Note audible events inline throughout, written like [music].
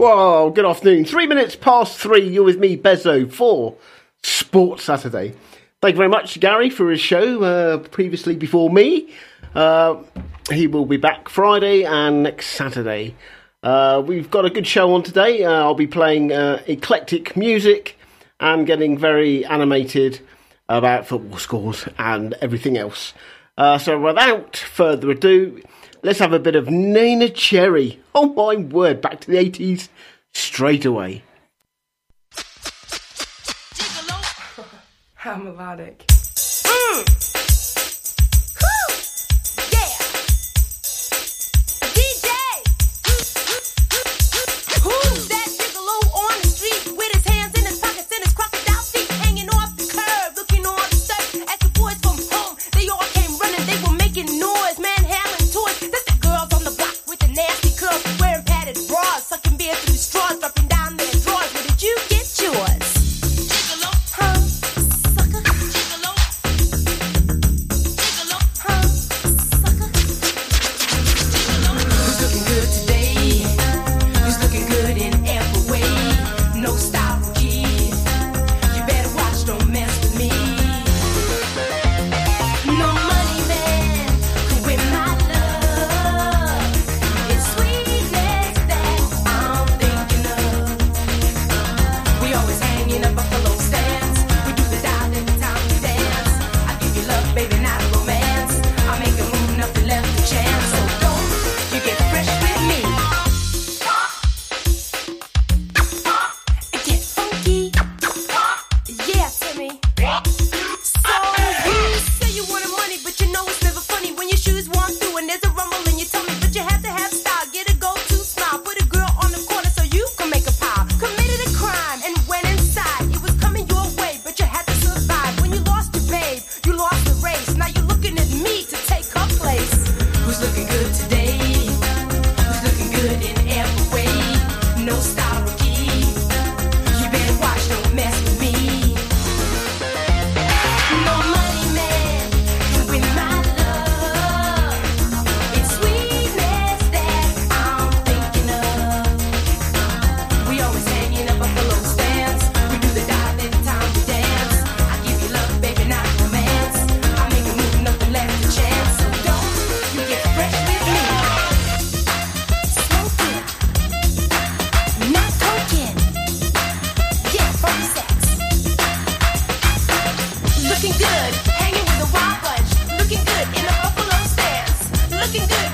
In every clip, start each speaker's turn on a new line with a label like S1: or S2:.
S1: Well, good afternoon. Three minutes past three. You're with me, Bezo, for Sports Saturday. Thank you very much, Gary, for his show uh, previously before me. Uh, he will be back Friday and next Saturday. Uh, we've got a good show on today. Uh, I'll be playing uh, eclectic music and getting very animated about football scores and everything else. Uh, so, without further ado, Let's have a bit of Neneh Cherry. Oh my word, back to the 80s straight away. [laughs]
S2: How melodic.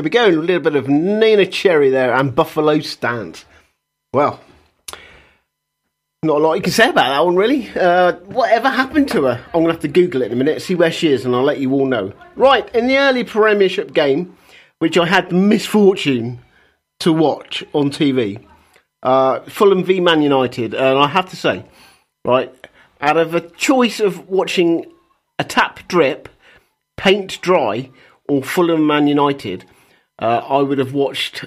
S1: there we go. A little bit of Neneh Cherry there and Buffalo Stance. Well, not a lot you can say about that one, really. Uh, whatever happened to her? I'm going to have to Google it in a minute, see where she is, and I'll let you all know. Right, in the early Premiership game, which I had the misfortune to watch on TV, uh, Fulham v Man United, and I have to say, right, out of a choice of watching a tap drip, paint dry, or Fulham Man United – uh, I would have watched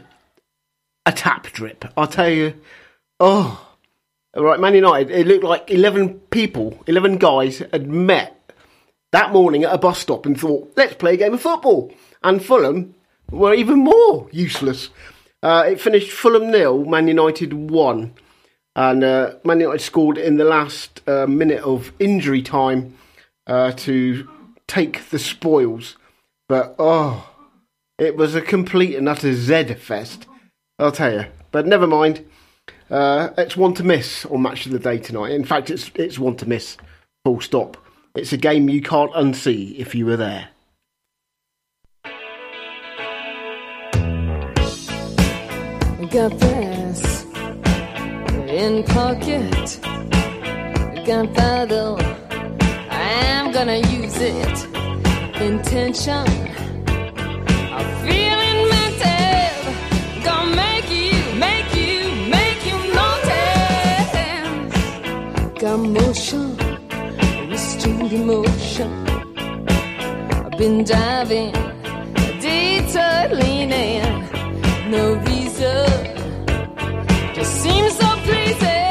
S1: a tap drip. I'll tell you, oh, right, Man United, it looked like 11 people, 11 guys had met that morning at a bus stop and thought, let's play a game of football. And Fulham were even more useless. Uh, it finished Fulham nil, Man United one. And uh, Man United scored in the last uh, minute of injury time uh, to take the spoils. But oh, it was a complete and utter Z fest. I'll tell you. But never mind. Uh, it's one to miss on Match of the Day tonight. In fact, it's it's one to miss. Full stop. It's a game you can't unsee if you were there.
S3: Got this in pocket. Gunpowder. I'm gonna use it. Intention. Got motion, restrained emotion. I've been diving, detour leaning, no reason. Just seems so pleasing.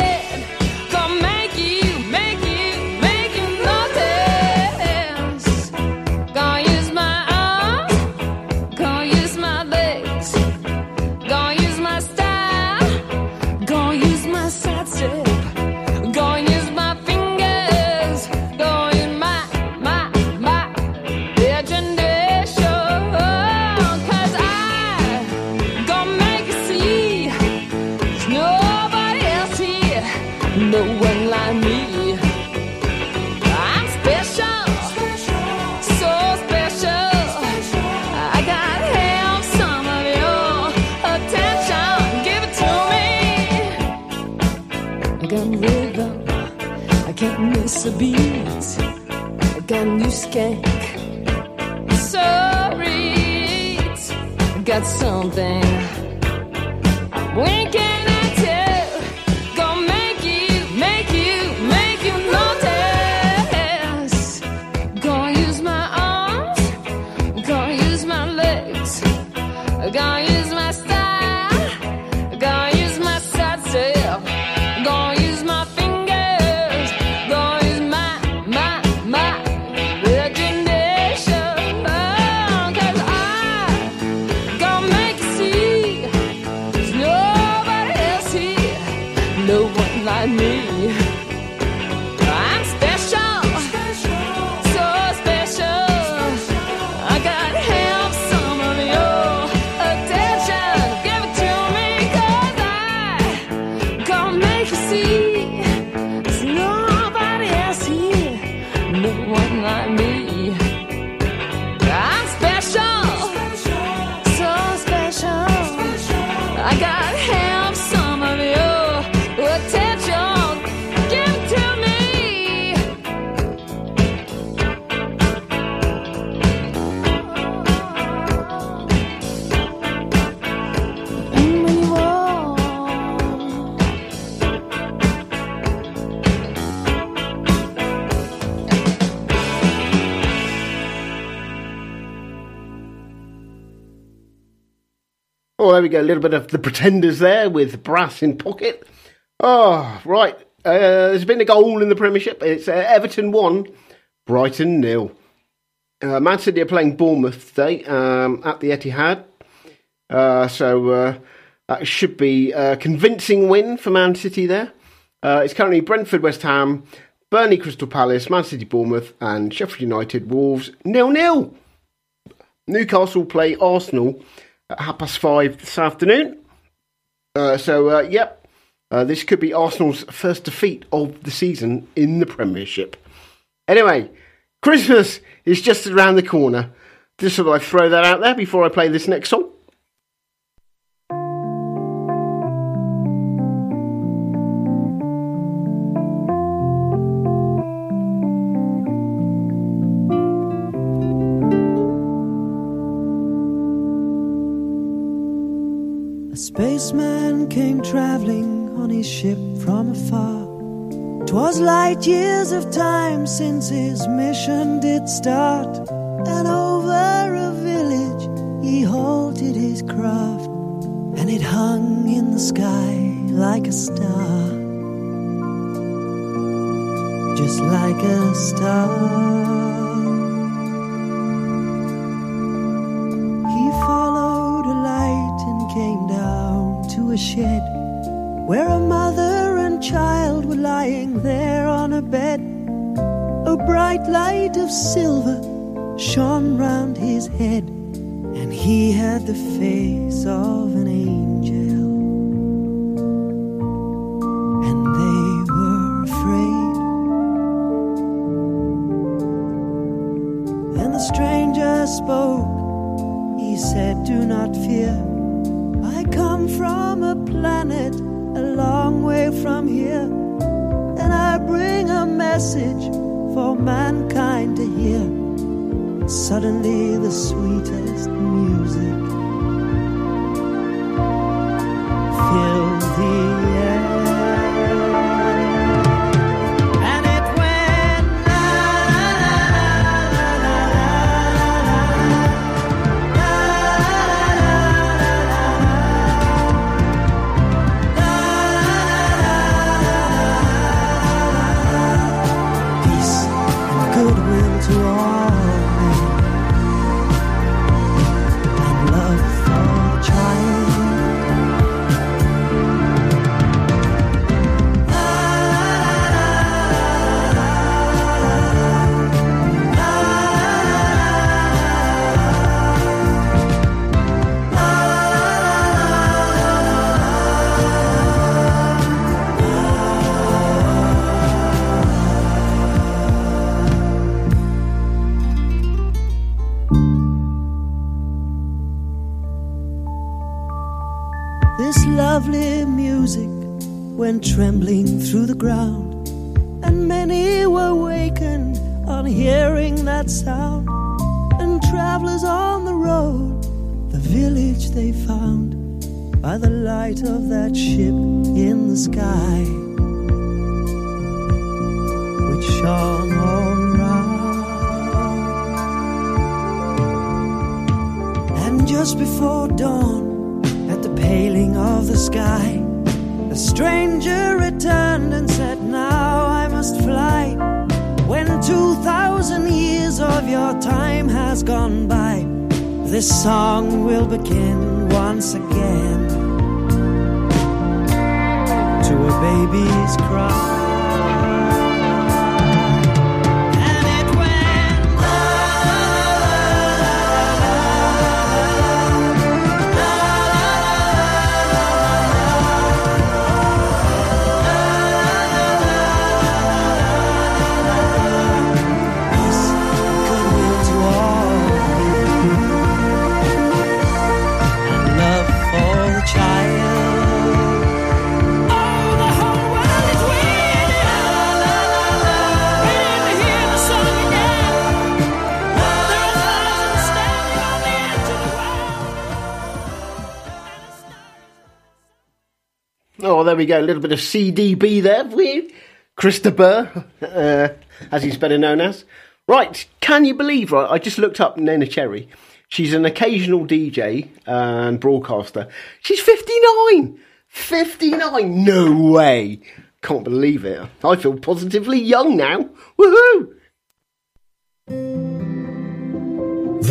S1: There we go. A little bit of the Pretenders there with Brass in Pocket. Oh, right. Uh, there's been a goal in the Premiership. It's uh, Everton 1, Brighton nil. Uh, Man City are playing Bournemouth today um, at the Etihad. Uh, so uh, that should be a convincing win for Man City there. Uh, it's currently Brentford, West Ham, Burnley, Crystal Palace, Man City, Bournemouth, and Sheffield United, Wolves nil nil. Newcastle play Arsenal at half past five this afternoon. Uh, so, uh, yep, uh, this could be Arsenal's first defeat of the season in the Premiership. Anyway, Christmas is just around the corner. Just thought I'd throw that out there before I play this next song.
S4: Spaceman came traveling on his ship from afar. 'Twas light years of time since his mission did start, and over a village he halted his craft, and it hung in the sky like a star. Just like a star. A shed where a mother and child were lying there on a bed. A bright light of silver shone round his head, and he had the face of an angel.
S1: We go. A little bit of CDB there you. Christopher, uh, as he's better known as. Right, can you believe, right? I just looked up Neneh Cherry. She's an occasional DJ and broadcaster. She's 59! 59! No way! Can't believe it. I feel positively young now. Woohoo!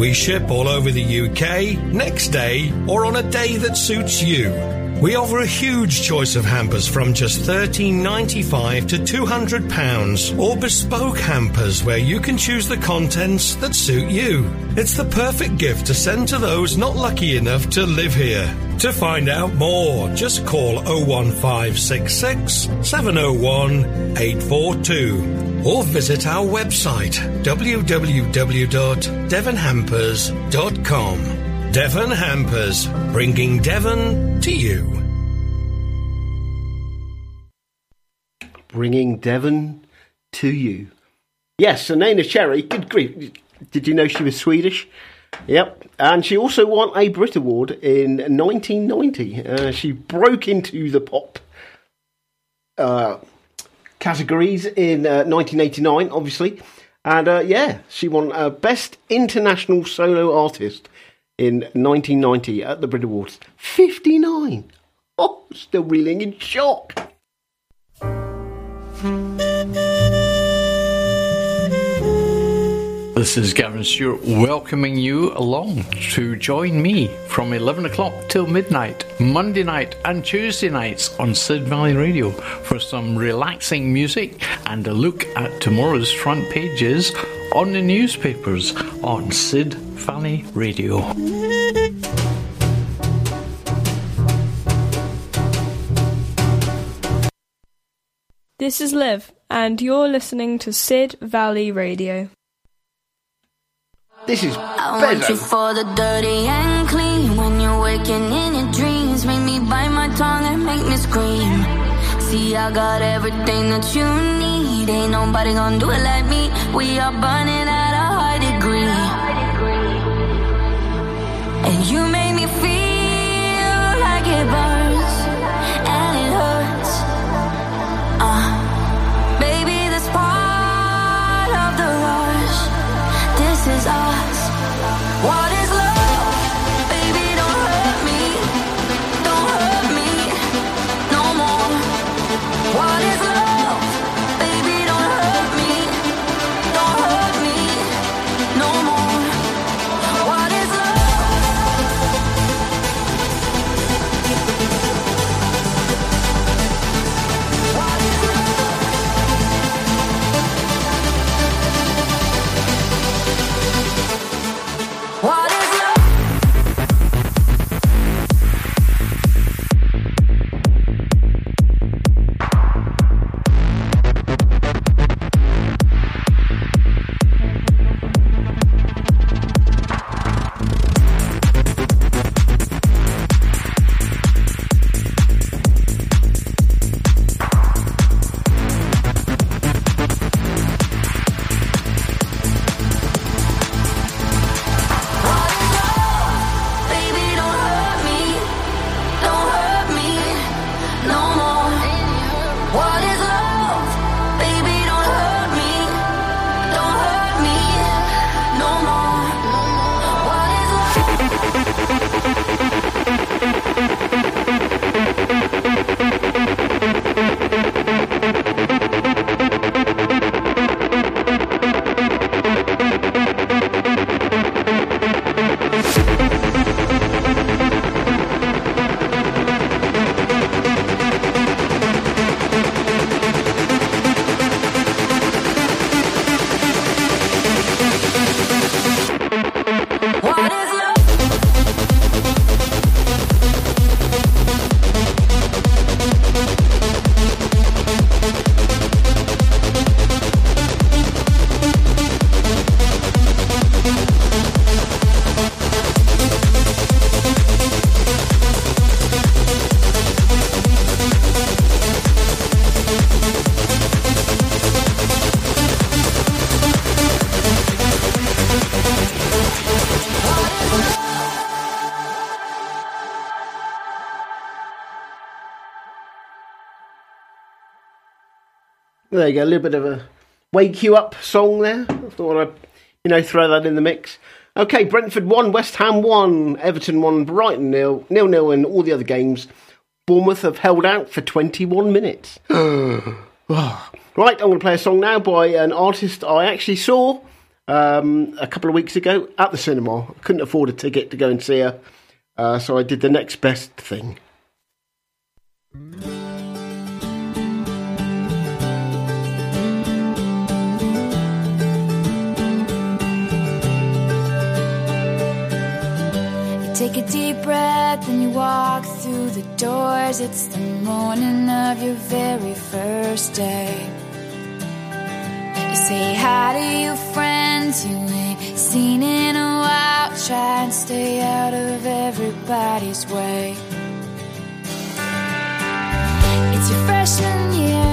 S5: We ship all over the UK, next day, or on a day that suits you. We offer a huge choice of hampers from just $13.95 to £200, or bespoke hampers where you can choose the contents that suit you. It's the perfect gift to send to those not lucky enough to live here. To find out more, just call 01566 701 842 or visit our website www.devonhampers.com. Devon Hampers, bringing Devon to you.
S1: bringing Devon to you. Yes, and Neneh Cherry, good grief. Did you know she was Swedish? Yep, and she also won a Brit Award in 1990. Uh, she broke into the pop uh, categories in uh, 1989, obviously. And uh, yeah, she won uh, Best International Solo Artist in 1990 at the Brit Awards. 59! Oh, still reeling in shock.
S6: This is Gavin Stewart welcoming you along to join me from 11 o'clock till midnight, Monday night and Tuesday nights on Sid Valley Radio for some relaxing music and a look at tomorrow's front pages on the newspapers on Sid Valley Radio.
S7: This is Liv, and you're listening to Sid Valley Radio.
S1: This is
S8: I want you for the dirty and clean. When you're waking in your dreams, make me bite my tongue and make me scream. See, I got everything that you need. Ain't nobody gonna do it like me. We are burning at a high degree. And you make
S1: you go, a little bit of a wake you up song there. I thought I'd, you know, throw that in the mix. Okay, Brentford won, West Ham won, Everton won, Brighton nil, nil nil, and all the other games. Bournemouth have held out for 21 minutes. [sighs] [sighs] right, I'm going to play a song now by an artist I actually saw um, a couple of weeks ago at the cinema. I couldn't afford a ticket to go and see her, uh, so I did the next best thing.
S8: Take a deep breath and you walk through the doors. It's the morning of your very first day. You say hi to your friends you ain't seen in a while.
S9: Try and stay out of everybody's way. It's your freshman year.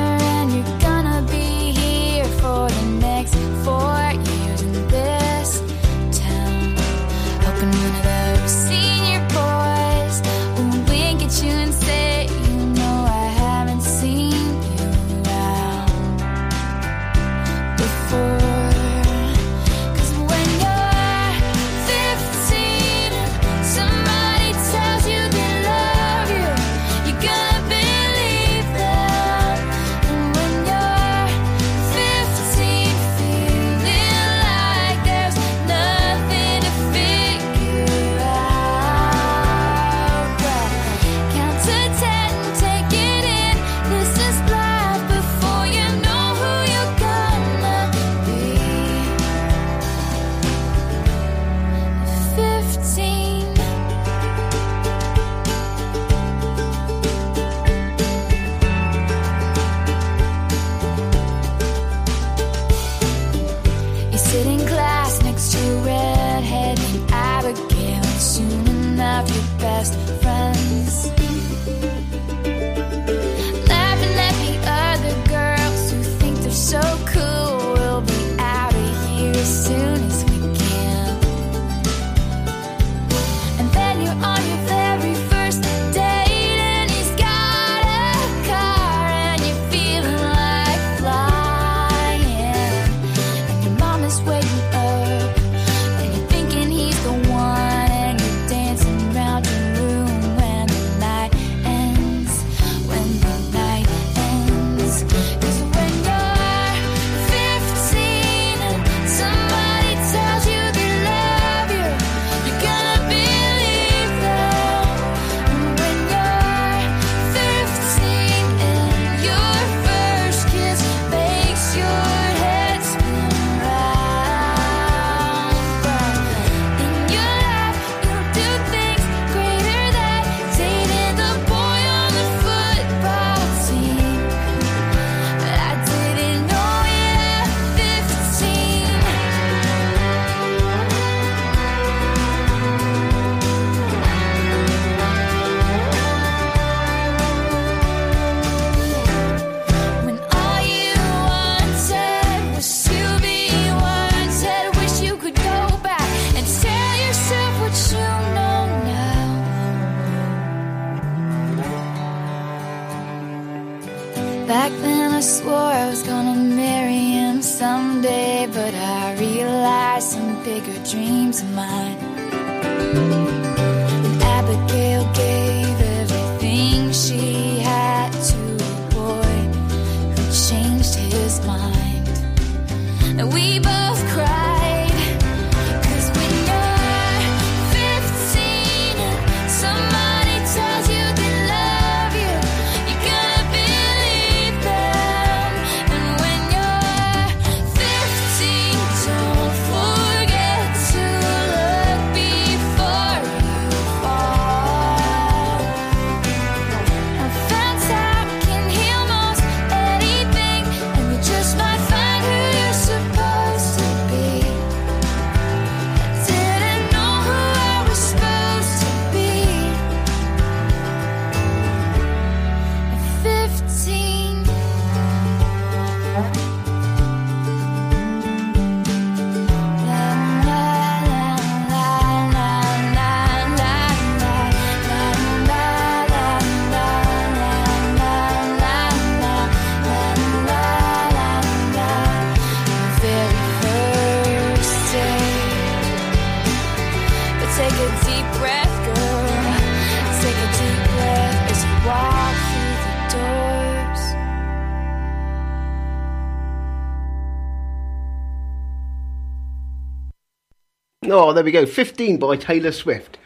S1: there we go. 15 by Taylor Swift.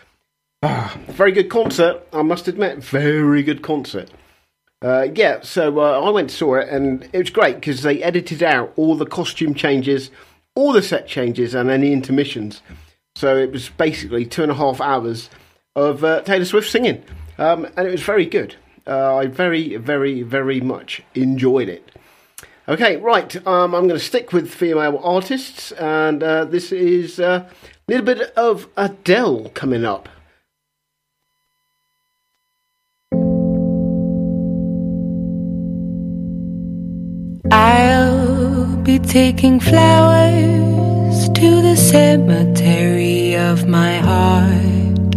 S1: Ah, very good concert, I must admit. Very good concert. Uh, yeah, so uh, I went and saw it, and it was great because they edited out all the costume changes, all the set changes, and any intermissions. So it was basically two and a half hours of uh, Taylor Swift singing, um, and it was very good. Uh, I very, very, very much enjoyed it. Okay, right, um, I'm going to stick with female artists, and uh, this is uh, a little bit of Adele coming up.
S10: I'll be taking flowers to the cemetery of my heart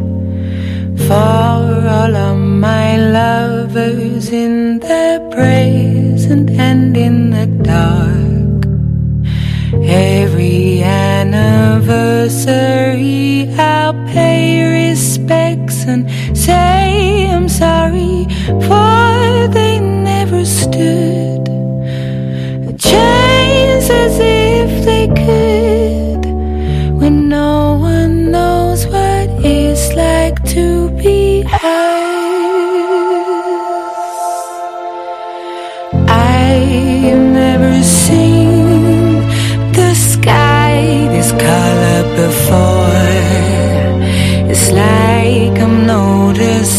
S10: for all of my lovers in the present and in the dark. Every anniversary, I'll pay respects and say I'm sorry, for they never stood. A chance as if they could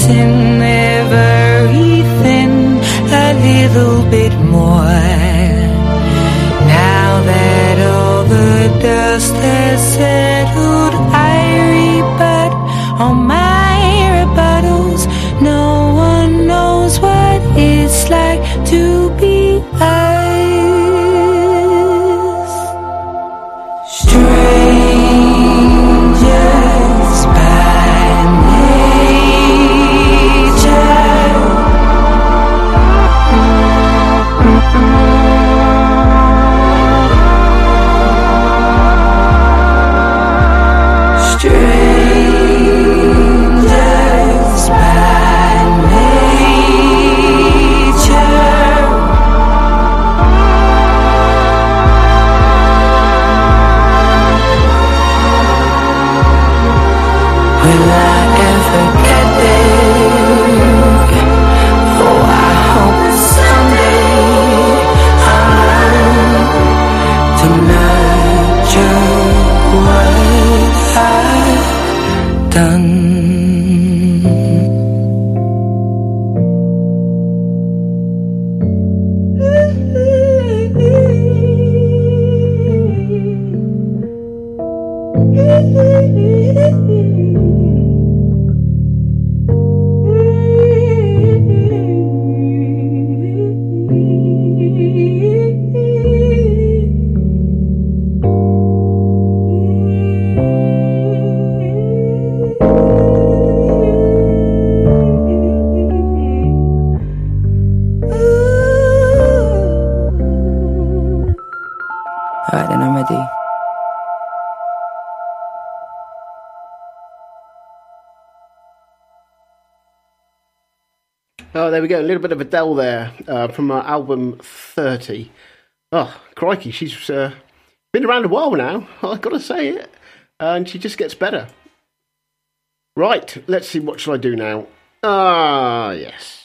S10: noticing everything a little bit more. Now that all the dust has settled,
S1: go. A little bit of Adele there uh, from her album 30. Oh, crikey. She's uh, been around a while now. I've got to say it. And she just gets better. Right. Let's see. What shall I do now? Ah, yes.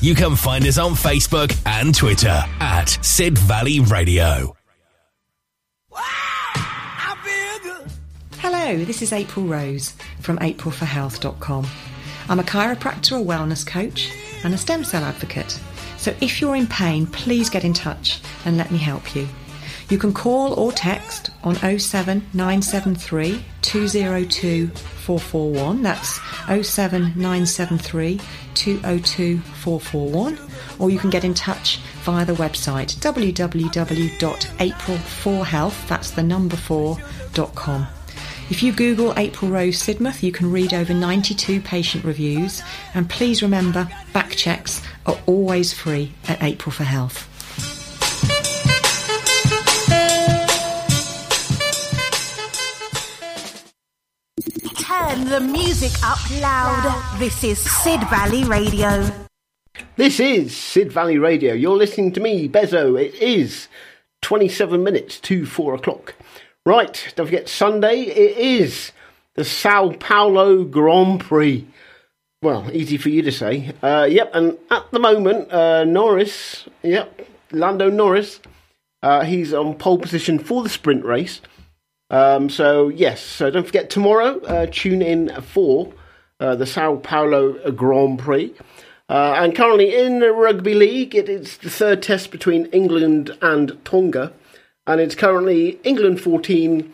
S11: you can find us on Facebook and Twitter at Sid Valley Radio.
S12: Hello, this is April Rose from aprilforhealth.com. I'm a chiropractor, a wellness coach, and a stem cell advocate. So if you're in pain, please get in touch and let me help you. You can call or text on 07973 202 441. That's 07973 202 441. Or you can get in touch via the website www.april4health, that's the number 4.com. If you Google April Rose Sidmouth, you can read over 92 patient reviews. And please remember, back checks are always free at April for Health.
S13: Turn the music up loud. This is Sid Valley Radio.
S1: This is Sid Valley Radio. You're listening to me, Bezo. It is 27 minutes to 4 o'clock. Right, don't forget Sunday, it is the Sao Paulo Grand Prix. Well, easy for you to say. Uh, yep, and at the moment, uh, Norris, yep, Lando Norris, uh, he's on pole position for the sprint race. Um, so, yes, so don't forget tomorrow, uh, tune in for uh, the Sao Paulo Grand Prix. Uh, and currently in the rugby league, it is the third test between England and Tonga. And it's currently England 14,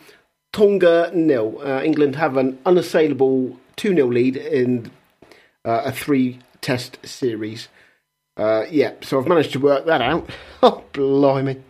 S1: Tonga nil. Uh, England have an unassailable 2 0 lead in uh, a three test series. Uh, yeah, so I've managed to work that out. [laughs] Oh, blimey.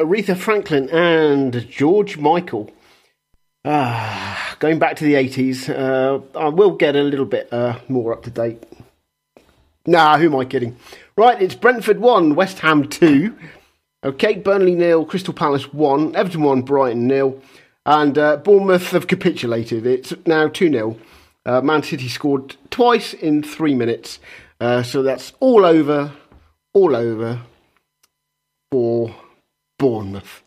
S1: Aretha Franklin and George Michael. Ah, going back to the 80s, uh, I will get a little bit uh, more up to date. Nah, who am I kidding? Right, it's Brentford 1, West Ham 2. Okay, Burnley nil, Crystal Palace 1, Everton 1, Brighton nil. And uh, Bournemouth have capitulated. It's now 2 0. Uh, Man City scored twice in three minutes. Uh, so that's all over, all over for Bournemouth.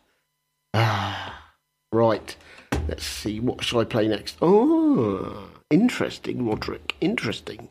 S1: Ah, right. Let's see. What shall I play next? Oh, interesting, Roderick. Interesting.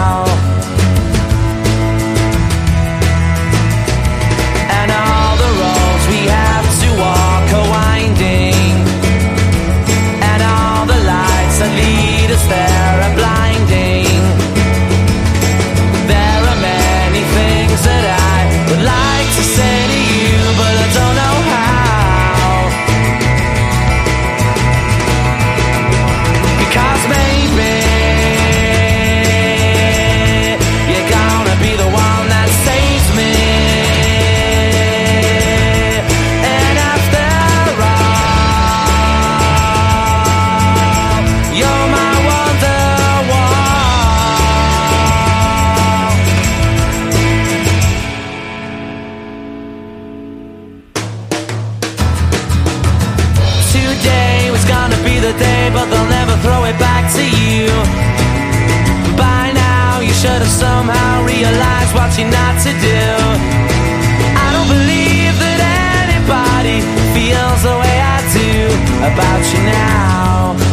S14: Should have somehow realized what you're not to do. I don't believe that anybody feels the way I do about you now.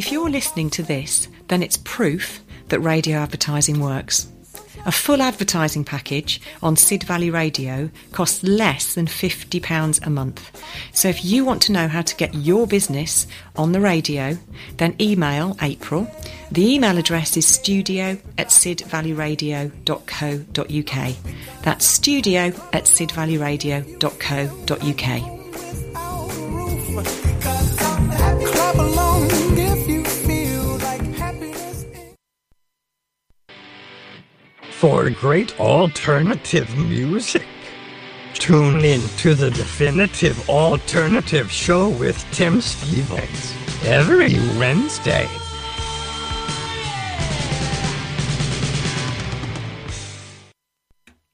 S12: If you're listening to this, then it's proof that radio advertising works. A full advertising package on Sid Valley Radio costs less than £50 a month. So if you want to know how to get your business on the radio, then email April. The email address is studio at sidvalleyradio.co.uk. That's studio at sidvalleyradio.co.uk.
S15: for great alternative music. Tune in to the Definitive Alternative Show with Tim Stevens every Wednesday.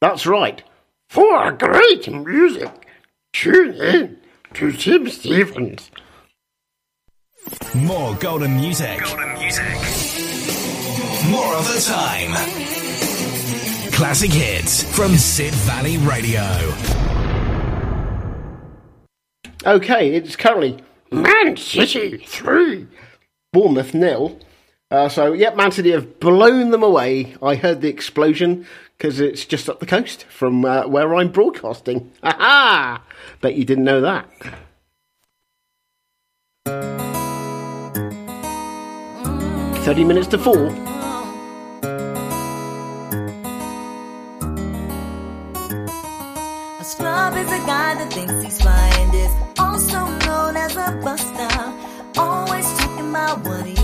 S1: That's right. For great music, tune in to Tim Stevens.
S11: More golden music. Golden music. More of the time classic hits from Sid Valley Radio.
S1: Okay, it's currently Man City 3, Bournemouth nil. Uh, so, yep, Man City have blown them away. I heard the explosion because it's just up the coast from uh, where I'm broadcasting. [laughs] Aha! Bet you didn't know that. Thirty minutes to four.
S16: thinks he's flying is also known as a buster. Always talking about what he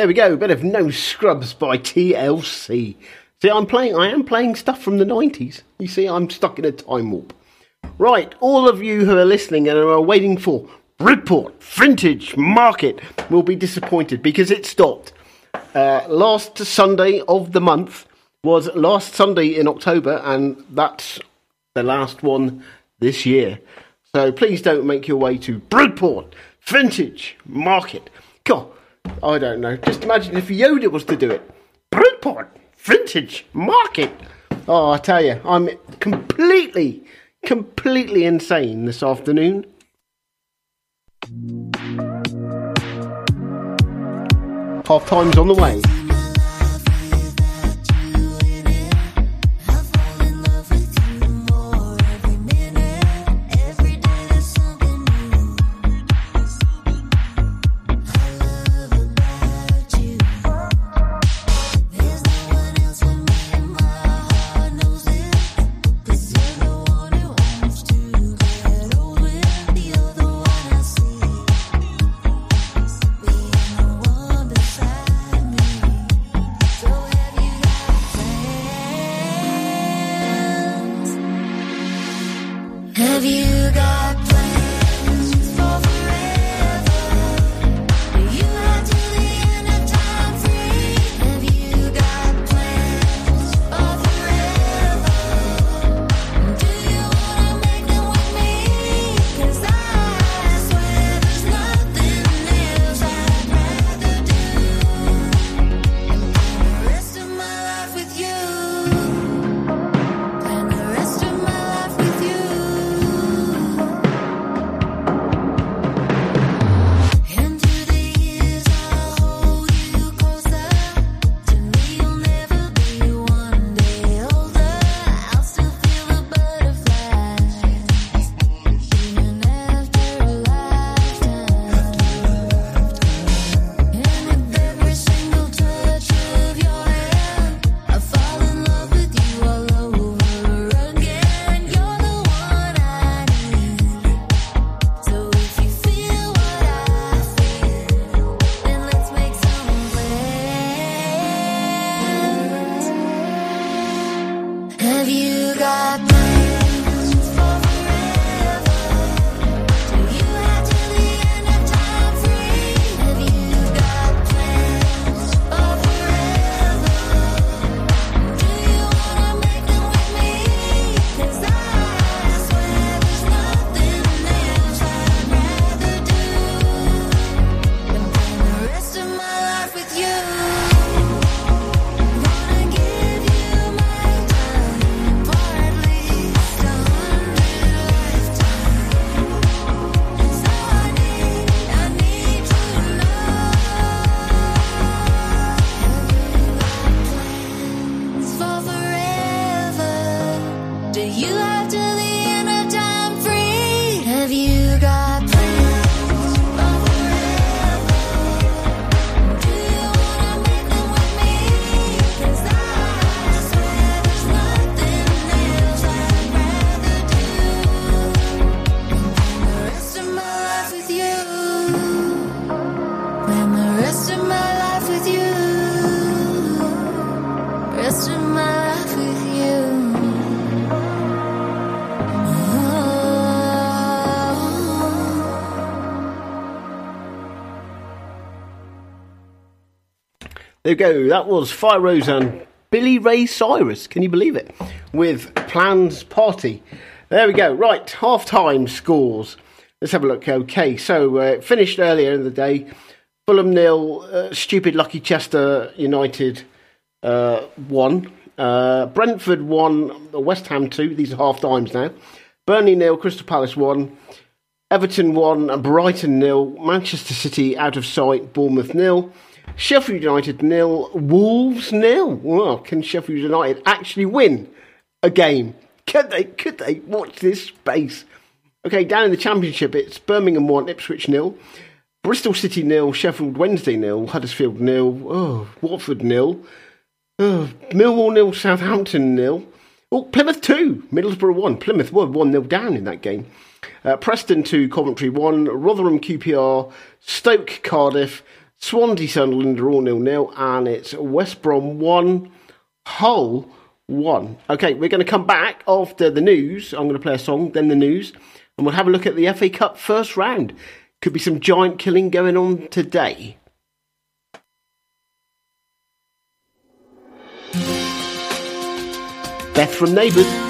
S17: There we go. Bit of No Scrubs by TLC. See, I'm playing. I am playing stuff from the 90s. You see, I'm stuck in a time warp. Right, all of you who are listening and are waiting for Bridport Vintage Market will be disappointed because it stopped. Uh, last Sunday of the month was last Sunday in October, and that's the last one this year. So please don't make your way to Bridport Vintage Market. God, I don't know. Just imagine if Yoda was to do it. Bridport Vintage Market. Oh, I tell you, I'm completely, completely insane this afternoon. Half time's on the way. There we go. That was Fire Rose and Billy Ray Cyrus. Can you believe it? With Plans Party. There we go. Right, half time scores. Let's have a look. Okay, so uh, finished earlier in the day. Fulham nil, uh, stupid Lucky Chester United uh, one. Uh, Brentford one, West Ham two. These are half times now. Burnley nil, Crystal Palace one. Everton 1, Brighton nil, Manchester City out of sight, Bournemouth nil, Sheffield United nil, Wolves nil. Well, can Sheffield United actually win a game? Could they? Could they? Watch this space. Okay, down in the Championship, it's Birmingham 1, Ipswich nil, Bristol City nil, Sheffield Wednesday nil, Huddersfield nil, oh, Watford nil, oh, Millwall nil, Southampton nil. Oh, Plymouth 2, Middlesbrough 1. Plymouth were 1 0 down in that game. Uh, Preston 2, Coventry 1. Rotherham QPR, Stoke Cardiff,
S1: Swansea Sunderland are all nil nil, and it's West Brom one, Hull one. Okay, we're going to come back after the news. I'm going to play a song, then the news, and we'll have a look at the FA Cup first round. Could be some giant killing going on today. Beth from Neighbours.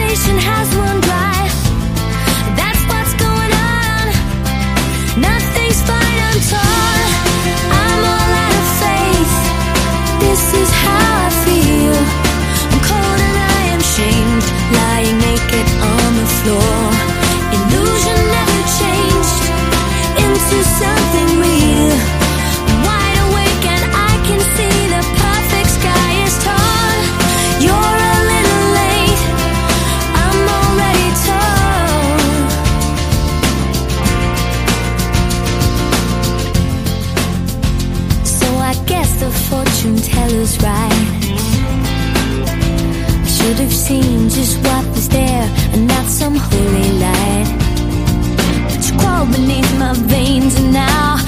S17: Conversation has run dry. That's what's going on. Nothing's fine, I'm torn. I'm all out of faith. This is how I feel. I'm cold and I am shamed, lying naked on the floor. Just what is there and not some holy light. But you crawl beneath my veins and now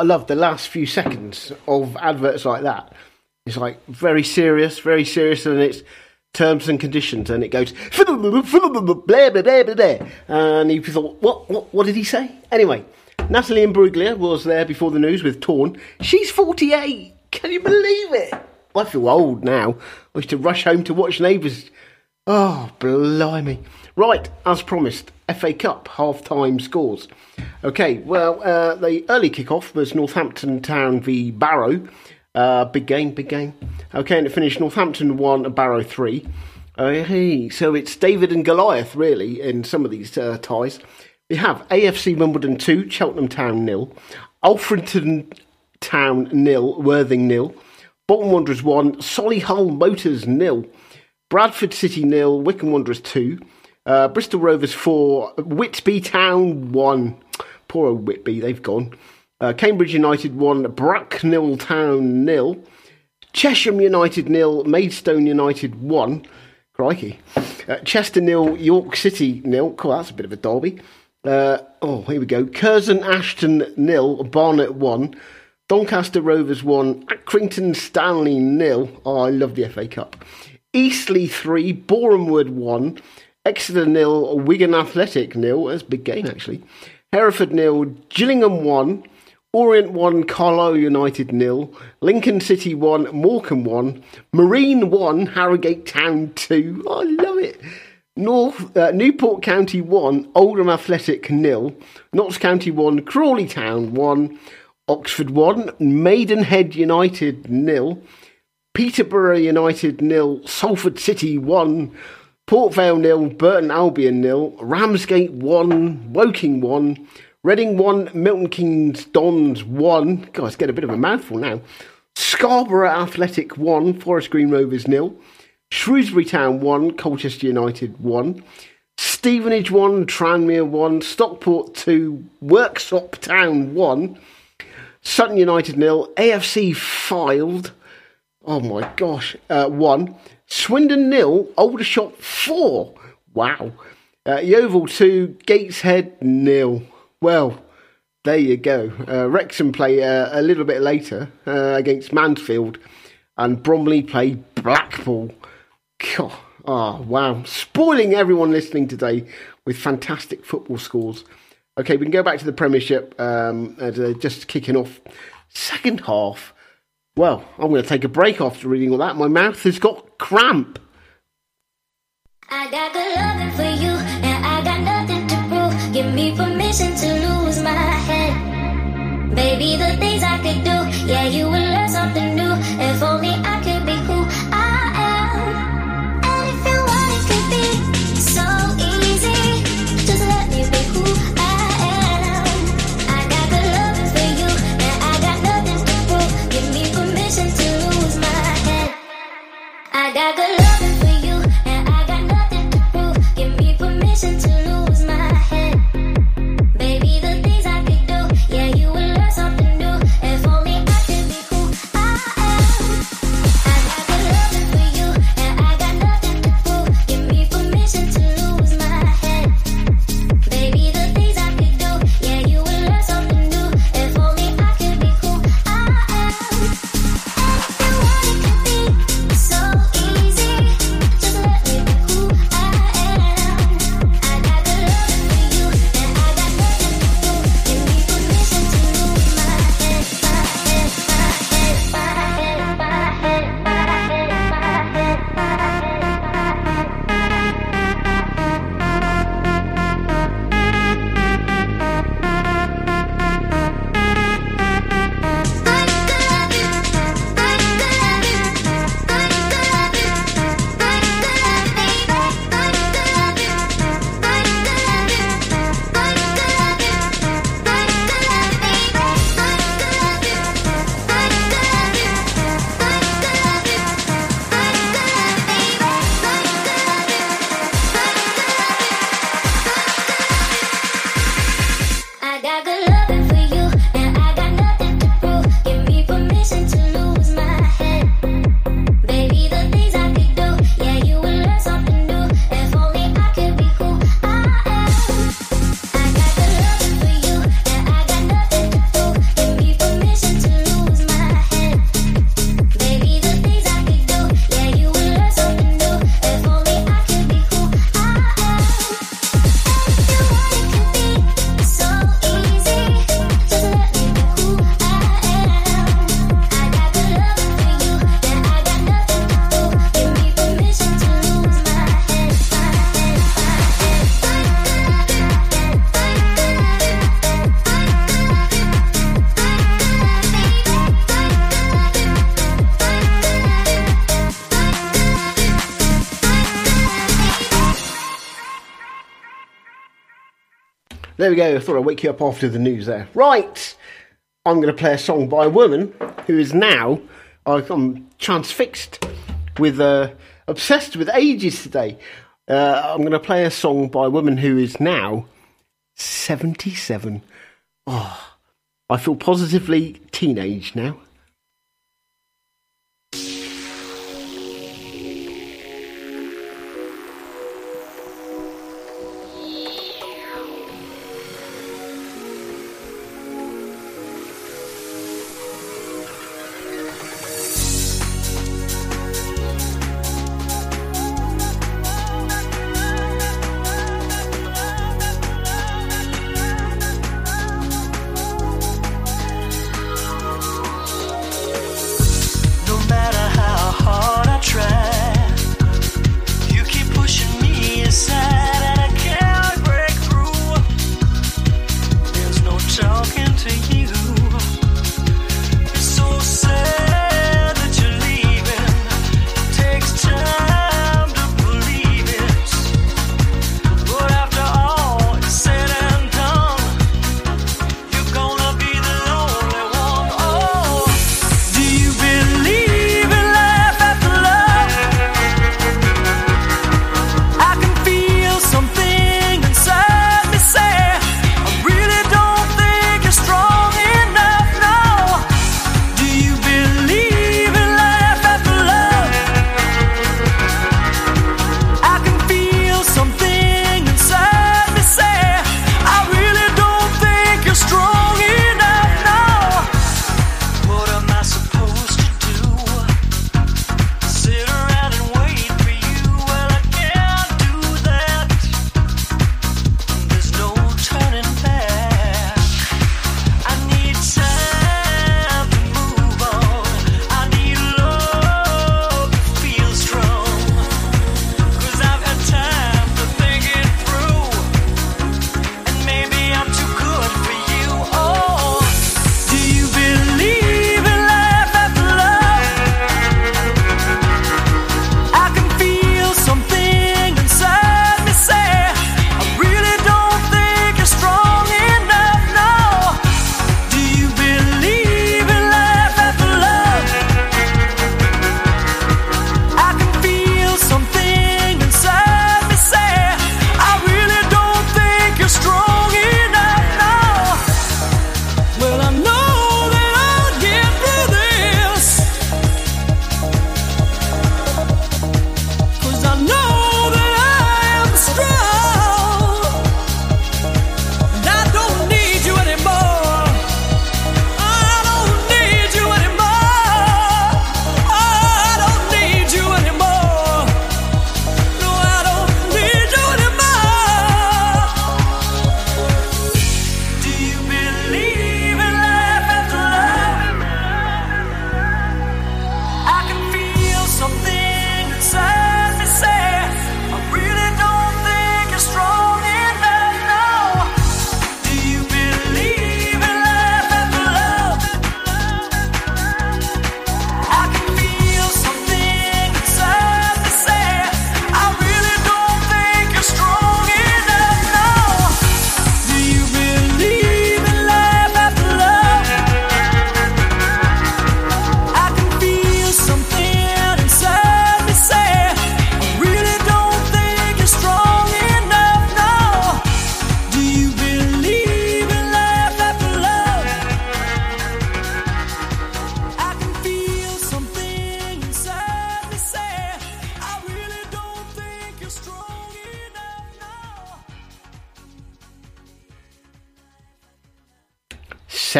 S17: To
S1: love the last few seconds of adverts like that. It's like very serious, very serious, and it's terms and conditions, and it goes blah blah blah blah blah, and you thought, what, what, what did he say? Anyway, Natalie Imbruglia was there before the news with Torn. She's forty-eight. Can you believe it? I feel old now. I used to rush home to watch Neighbours. Oh, blimey. Right, as promised, FA Cup half time scores. Okay, well, uh, the early kick-off was Northampton Town v Barrow. Uh, big game, big game. Okay, and it finished Northampton 1, Barrow 3. Uh, hey, so it's David and Goliath, really, in some of these uh, ties. We have AFC Wimbledon 2, Cheltenham Town nil. Alfreton, Town nil, Worthing nil. Bolton Wanderers one, Solihull Motors nil. Bradford City nil, Wycombe Wanderers two. Uh, Bristol Rovers four, Whitby Town one. Poor old Whitby, they've gone. Uh, Cambridge United one, Bracknell Town nil. Chesham United nil, Maidstone United one. Crikey. Uh, Chester nil, York City nil. Cool, that's a bit of a derby. Uh, oh, here we go. Curzon Ashton nil, Barnet one. Doncaster Rovers one, Accrington Stanley nil. Oh, I love the FA Cup. Eastleigh three, Borehamwood one. Exeter nil, Wigan Athletic nil. That's a big game actually. Hereford nil, Gillingham one. Orient 1, Carlisle United nil, Lincoln City 1, Morecambe 1, Marine 1, Harrogate Town 2. I love it. North uh, Newport County 1, Oldham Athletic nil, Notts County 1, Crawley Town 1, Oxford 1, Maidenhead United nil, Peterborough United nil, Salford City 1, Port Vale nil, Burton Albion nil, Ramsgate 1, Woking 1, Reading 1, Milton Keynes Dons 1. God, it's getting a bit of a mouthful now. Scarborough Athletic 1, Forest Green Rovers nil. Shrewsbury Town 1, Colchester United 1. Stevenage 1, Tranmere 1. Stockport 2, Worksop Town 1. Sutton United nil. AFC Fylde. Oh my gosh. Uh, 1. Swindon nil. Aldershot 4. Wow. Uh, Yeovil 2, Gateshead nil. Well, there you go. Uh, Wrexham play uh, a little bit later uh, against Mansfield, and Bromley play Blackpool. God, oh, wow. Spoiling everyone listening today with fantastic football scores. Okay, we can go back to the Premiership, um, and, uh, just kicking off second half. Well, I'm going to take a break after reading all that. My mouth has got cramp.
S18: I got good loving for you, and I got nothing to prove. Give me permission to lose my head. Baby, the things I could do, yeah, you will learn something new. If only
S1: There we go. I thought I'd wake you up after the news there. Right. I'm going to play a song by a woman who is now, I'm transfixed with, uh, obsessed with ages today. Uh, I'm going to play a song by a woman who is now 77. Oh, I feel positively teenage now.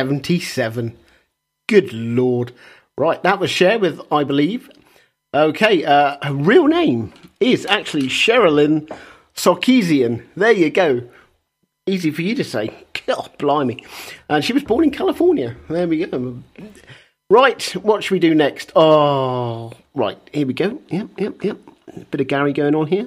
S1: 77. Good lord. Right, that was Cher with I Believe. Okay, uh, her real name is actually Cherilyn Sarkisian. There you go. Easy for you to say. God, [laughs] oh, blimey. And she was born in California. There we go. Right, what should we do next? Oh, right, here we go. Yep, yep, yep. A bit of Gary going on here.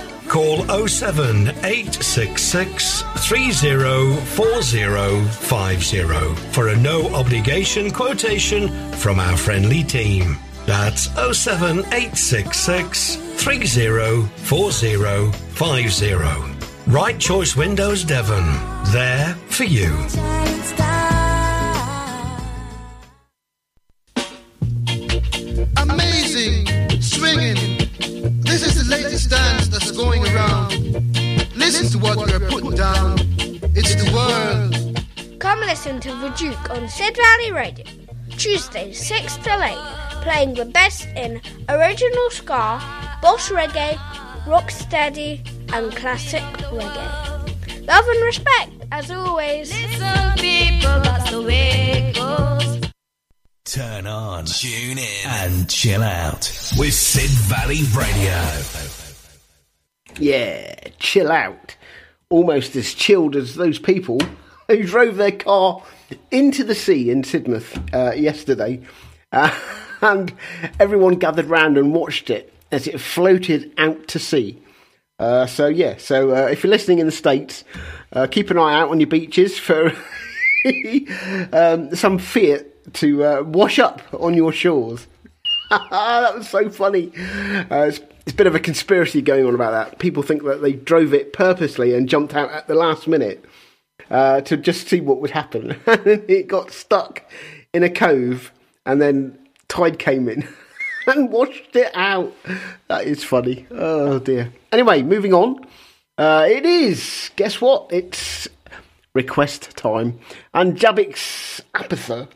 S5: Call 07866 304050 for a no obligation quotation from our friendly team. That's 07866 304050. Right Choice Windows Devon. There for you.
S19: Amazing, swinging. Listen to The
S20: Duke on Sid Valley Radio, Tuesdays 6 till 8, playing the best in original ska, boss reggae, rocksteady, and classic reggae. Love and respect, as always. Listen, people, that's the way it goes.
S11: Turn on, tune in, and chill out with Sid Valley Radio.
S1: Yeah, chill out. Almost as chilled as those people [laughs] who drove their car into the sea in Sidmouth uh, yesterday, uh, [laughs] and everyone gathered round and watched it as it floated out to sea. Uh, so yeah, so uh, if you're listening in the states, uh, keep an eye out on your beaches for [laughs] um, some Fiat to uh, wash up on your shores. that was so funny. It's, it's a bit of a conspiracy going on about that. People think that they drove it purposely and jumped out at the last minute uh, to just see what would happen. [laughs] it got stuck in a cove, and then tide came in [laughs] and washed it out. That is funny. Oh dear. Anyway, moving on. Uh, it is. Guess what? It's request time. And Jabix Apatha.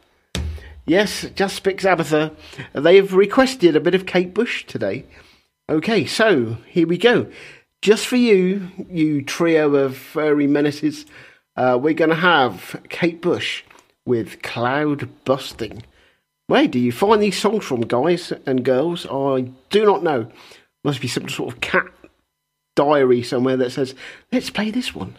S1: Yes, Just Spix Abatha. They have requested a bit of Kate Bush today. Okay, so here we go. Just for you, you trio of furry menaces, uh, we're going to have Kate Bush with Cloud Busting. Where do you find these songs from, guys and girls? I do not know. Must be some sort of cat diary somewhere that says, let's play this one.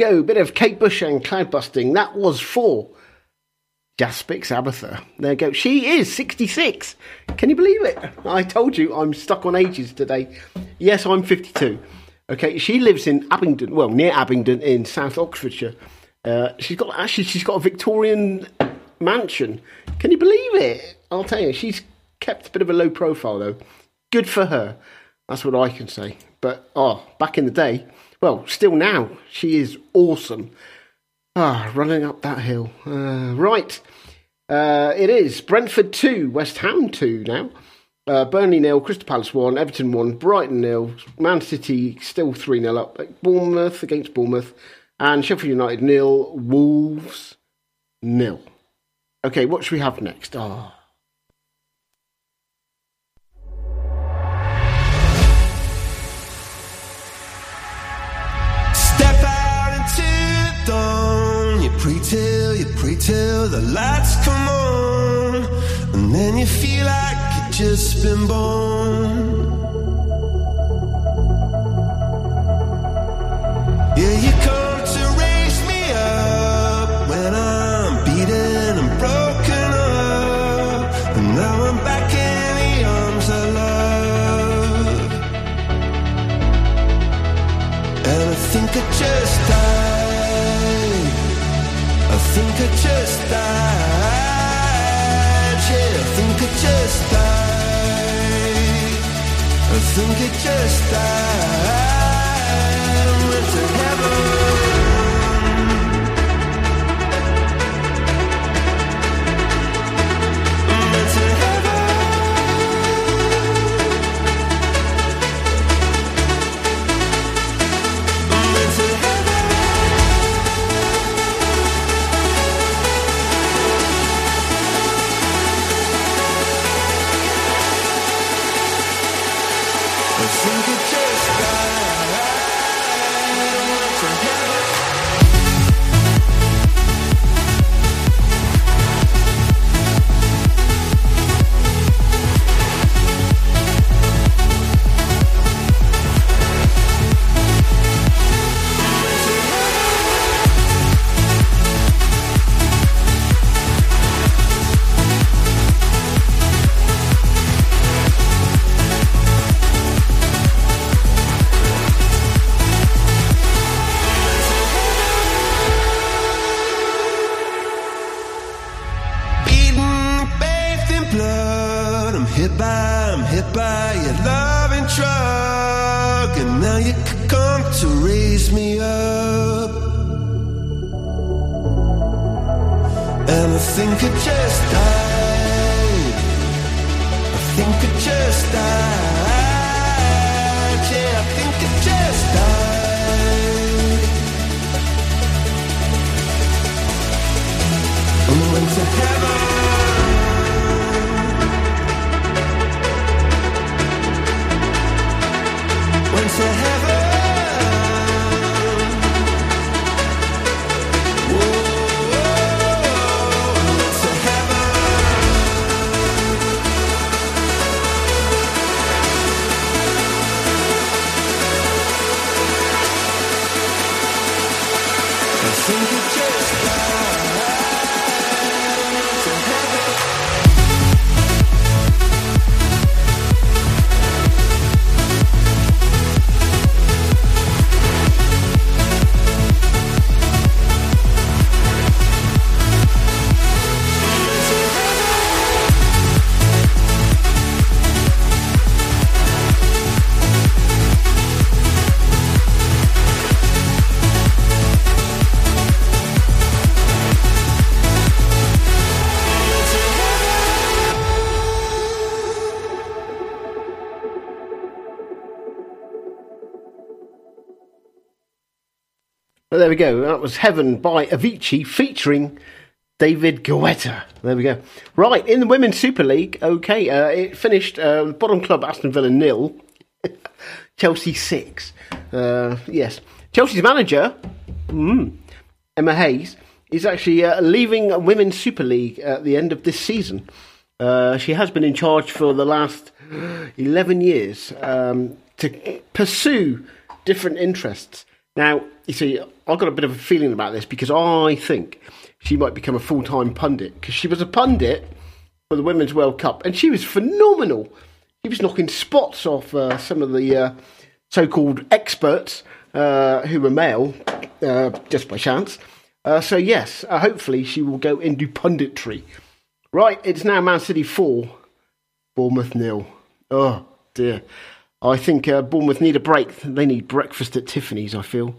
S1: Go. Bit of Kate Bush and cloud busting. That was for Jaspix Abatha. There you go. She is 66. Can you believe it? I told you I'm stuck on ages today. Yes, I'm 52. Okay, she lives in Abingdon, well, near Abingdon in South Oxfordshire. Uh, she's got actually she's got a Victorian mansion. Can you believe it? I'll tell you, she's kept a bit of a low profile though. Good for her. That's what I can say. But oh, back in the day, well, still now, she is awesome. Ah, running up that hill. Uh, right. Uh, it is Brentford 2, West Ham 2 now. Uh, Burnley nil, Crystal Palace 1, Everton 1, Brighton nil, Man City still 3 0 up. Bournemouth against Bournemouth, and Sheffield United nil, Wolves nil. Okay, what should we have next? Ah.
S21: Step pray till, you pray till the lights come on. And then you feel like you've just been born. Yeah, you come to raise me up when I'm beaten and broken up. And now I'm back in the arms I love. And I think I just died. Think I just died.
S1: We go. That was Heaven by Avicii featuring David Guetta. There we go. Right, in the Women's Super League, okay, uh, it finished uh, bottom club Aston Villa nil, [laughs] Chelsea six. Uh, yes. Chelsea's manager, mm, Emma Hayes, is actually uh, leaving Women's Super League at the end of this season. Uh, she has been in charge for the last [gasps] 11 years um, to pursue different interests. Now, you see, I've got a bit of a feeling about this because I think she might become a full time pundit because she was a pundit for the Women's World Cup and she was phenomenal. She was knocking spots off uh, some of the uh, so called experts uh, who were male uh, just by chance. Uh, so, yes, uh, hopefully she will go into punditry. Right, it's now Man City 4, Bournemouth nil. Oh, dear. I think uh, Bournemouth need a break. They need breakfast at Tiffany's, I feel.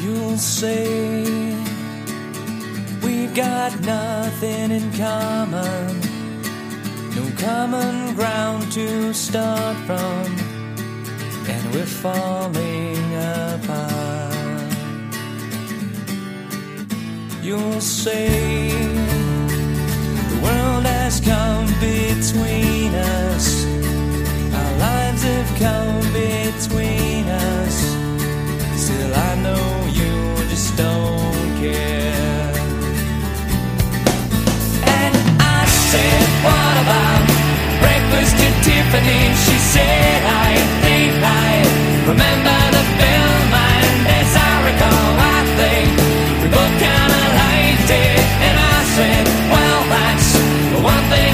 S14: You'll say we've got nothing in common, no common ground to start from, and we're falling apart. You'll say the world has come between us, our lives have come between us. Still, I know you just don't care. And I said, What about breakfast at Tiffany? She said, I think I remember the film, and said, Well, that's one thing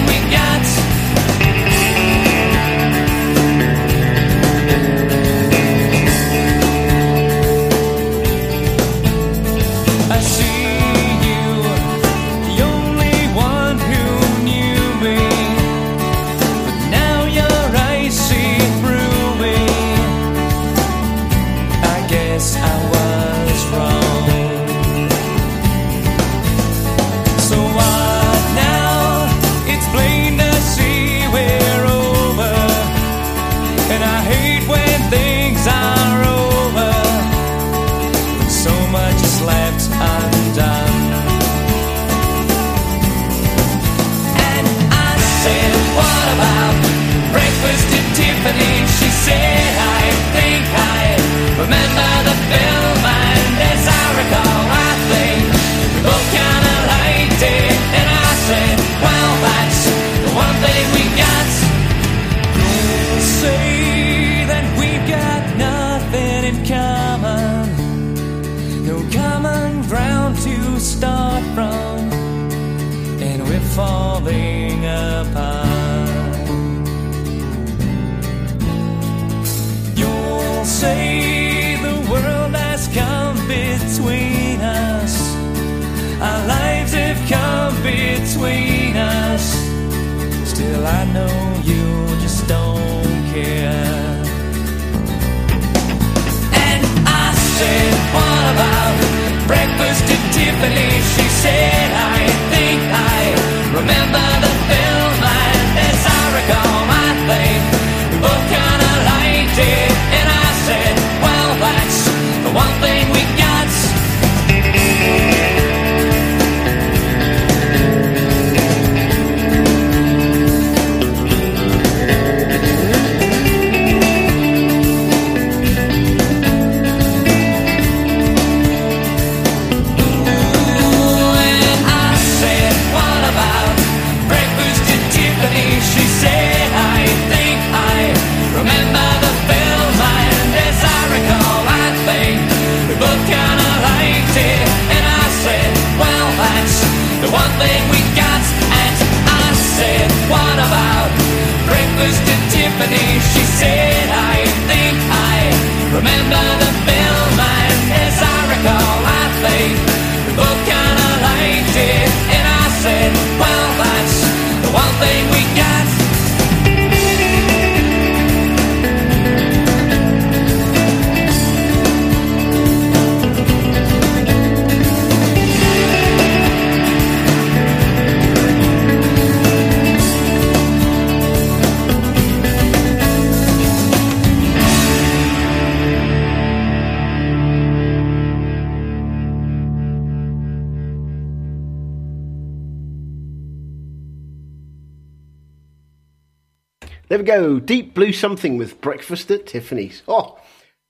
S1: Deep Blue Something with Breakfast at Tiffany's. Oh,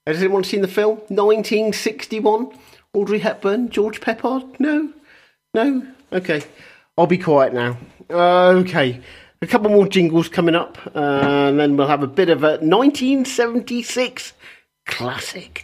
S1: has anyone seen the film? 1961? Audrey Hepburn? George Peppard? No? No? Okay. I'll be quiet now. Okay, a couple more jingles coming up, uh, and then we'll have a bit of a 1976 classic.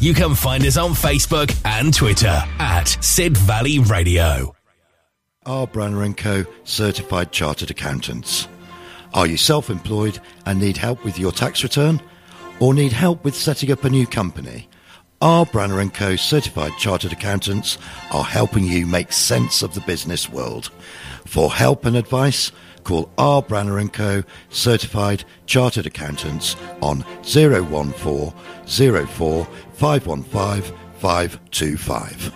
S11: you can find us on Facebook and Twitter at Sid Valley Radio.
S22: R. Branner & Co. Certified Chartered Accountants. Are you self-employed and need help with your tax return? Or need help with setting up a new company? R. Branner & Co. Certified Chartered Accountants are helping you make sense of the business world. For help and advice, call R. Branner & Co. Certified Chartered Accountants on 014 04 515 525.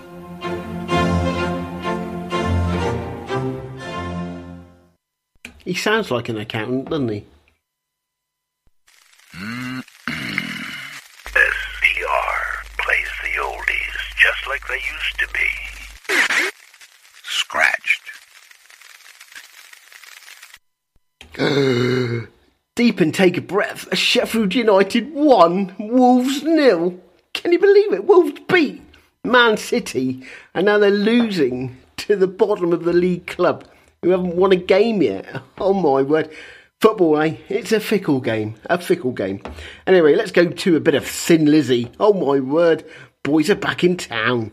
S1: He sounds like an accountant, doesn't he? [clears throat]
S23: SPR plays the oldies just like they used to be. Scratched. [sighs]
S1: Deep and take a breath. A Sheffield United won, Wolves nil. Can you believe it? Wolves beat Man City, and now they're losing to the bottom of the league club who haven't won a game yet. Oh my word. Football, eh? It's a fickle game. A fickle game. Anyway, let's go to a bit of Thin Lizzy. Oh my word. Boys are back in town.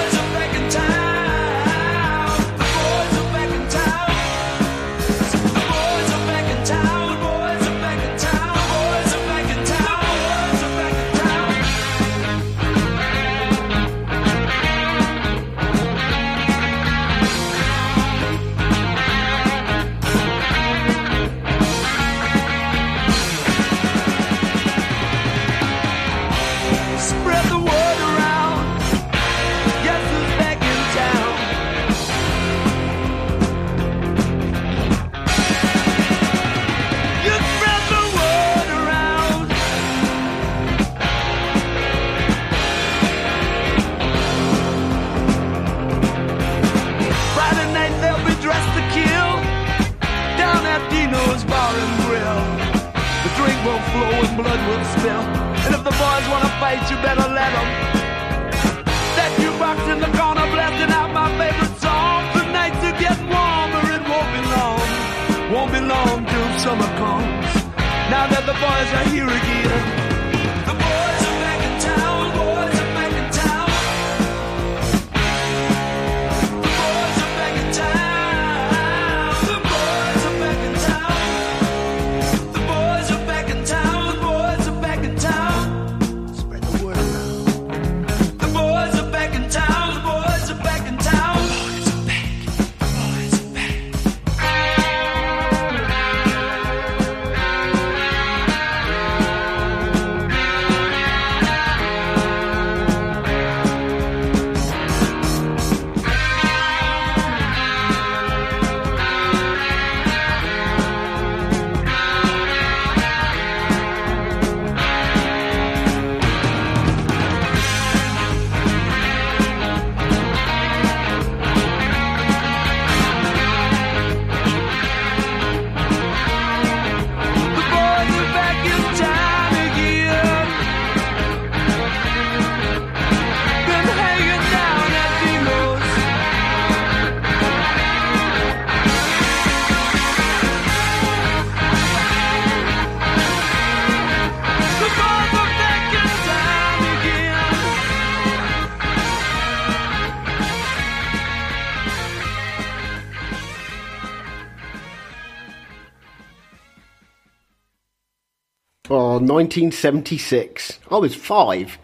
S1: 1976. I was five.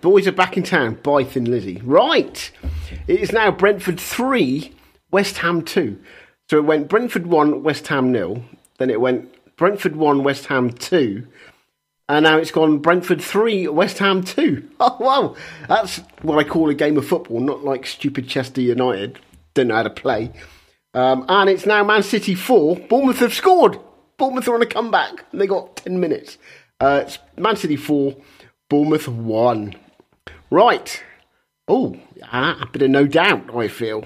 S1: Boys are back in town. Bye, Thin Lizzy. Right. It is now Brentford 3, West Ham 2. So it went Brentford 1, West Ham nil. Then it went Brentford 1, West Ham 2. And now it's gone Brentford 3, West Ham 2. [laughs] Oh, wow. That's what I call a game of football, not like stupid Chester United. Don't know how to play. Um, and it's now Man City 4. Bournemouth have scored. Bournemouth are on a comeback. They got 10 minutes. Uh, it's Man City 4, Bournemouth 1. Right. Oh, a bit of no doubt, I feel.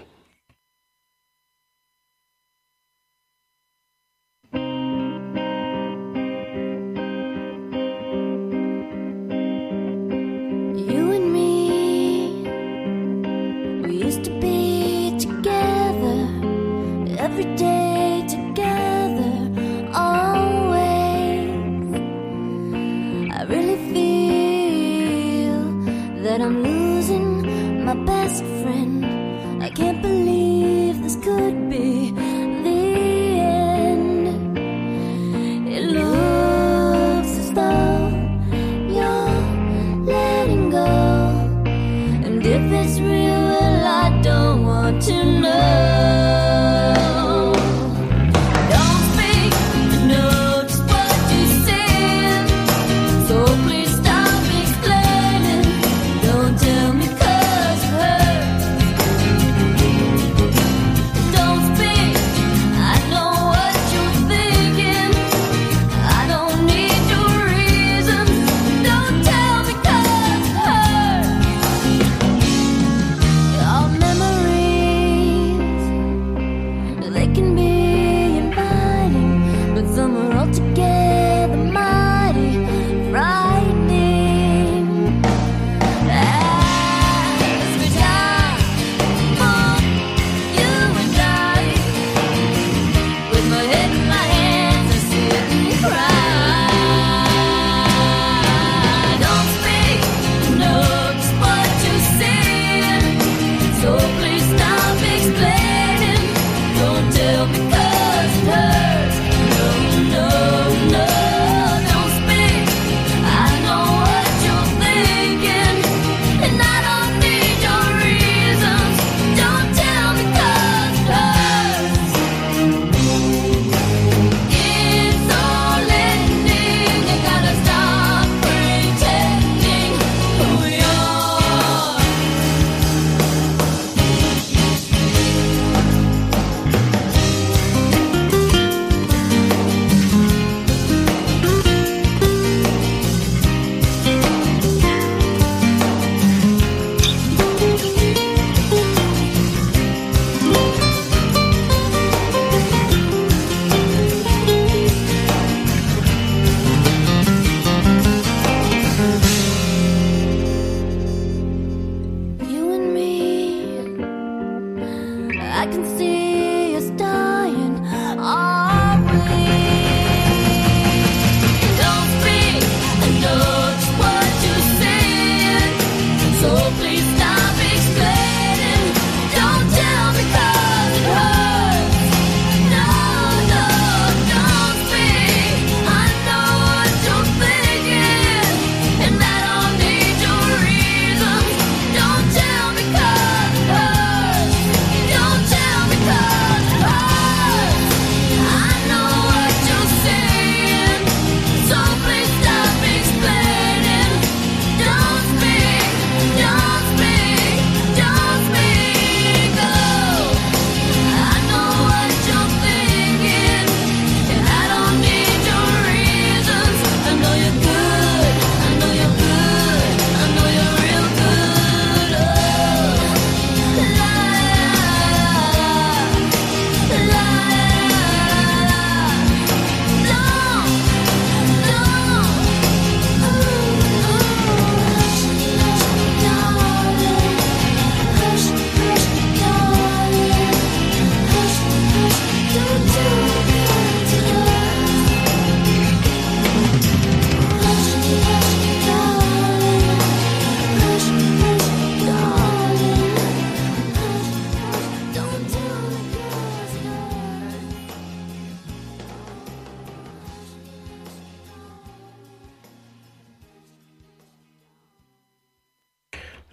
S17: But I'm losing my best friend. I can't believe this could be.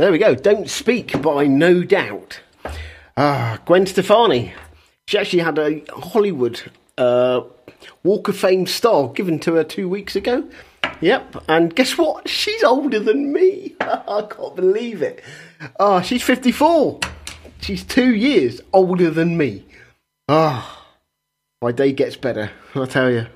S24: There we go. Don't Speak by No Doubt. Uh, Gwen Stefani. She actually had a Hollywood uh, Walk of Fame star given to her two weeks ago. Yep, and guess what? She's older than me. [laughs] I can't believe it. Ah, oh, she's 54. She's two years older than me. Ah, oh, my day gets better, I tell you.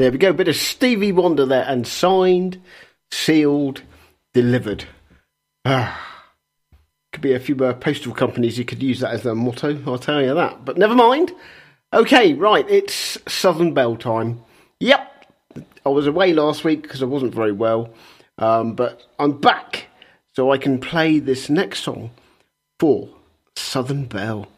S24: There we go. A bit of Stevie Wonder there and signed, sealed, delivered. Ah. Could be a few uh, postal companies You could use that as their motto, I'll tell you that. But never mind. Okay, right, it's Southern Belle time. Yep, I was away last week because I wasn't very well, um, but I'm back so I can play this next song for Southern
S25: Belle.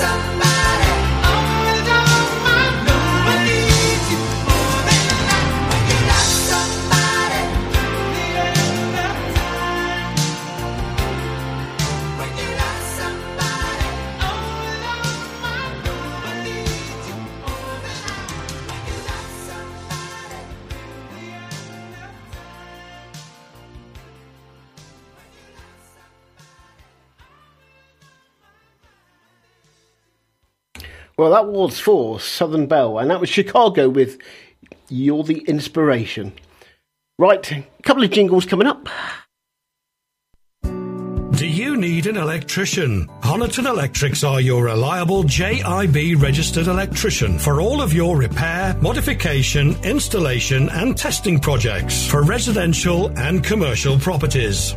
S25: somebody
S1: Well, that was for Southern Belle, and that was Chicago with You're the Inspiration. Right, a couple of jingles coming up.
S5: Do you need an electrician? Honiton Electrics are your reliable JIB registered electrician for all of your repair, modification, installation, and testing projects for residential and commercial properties.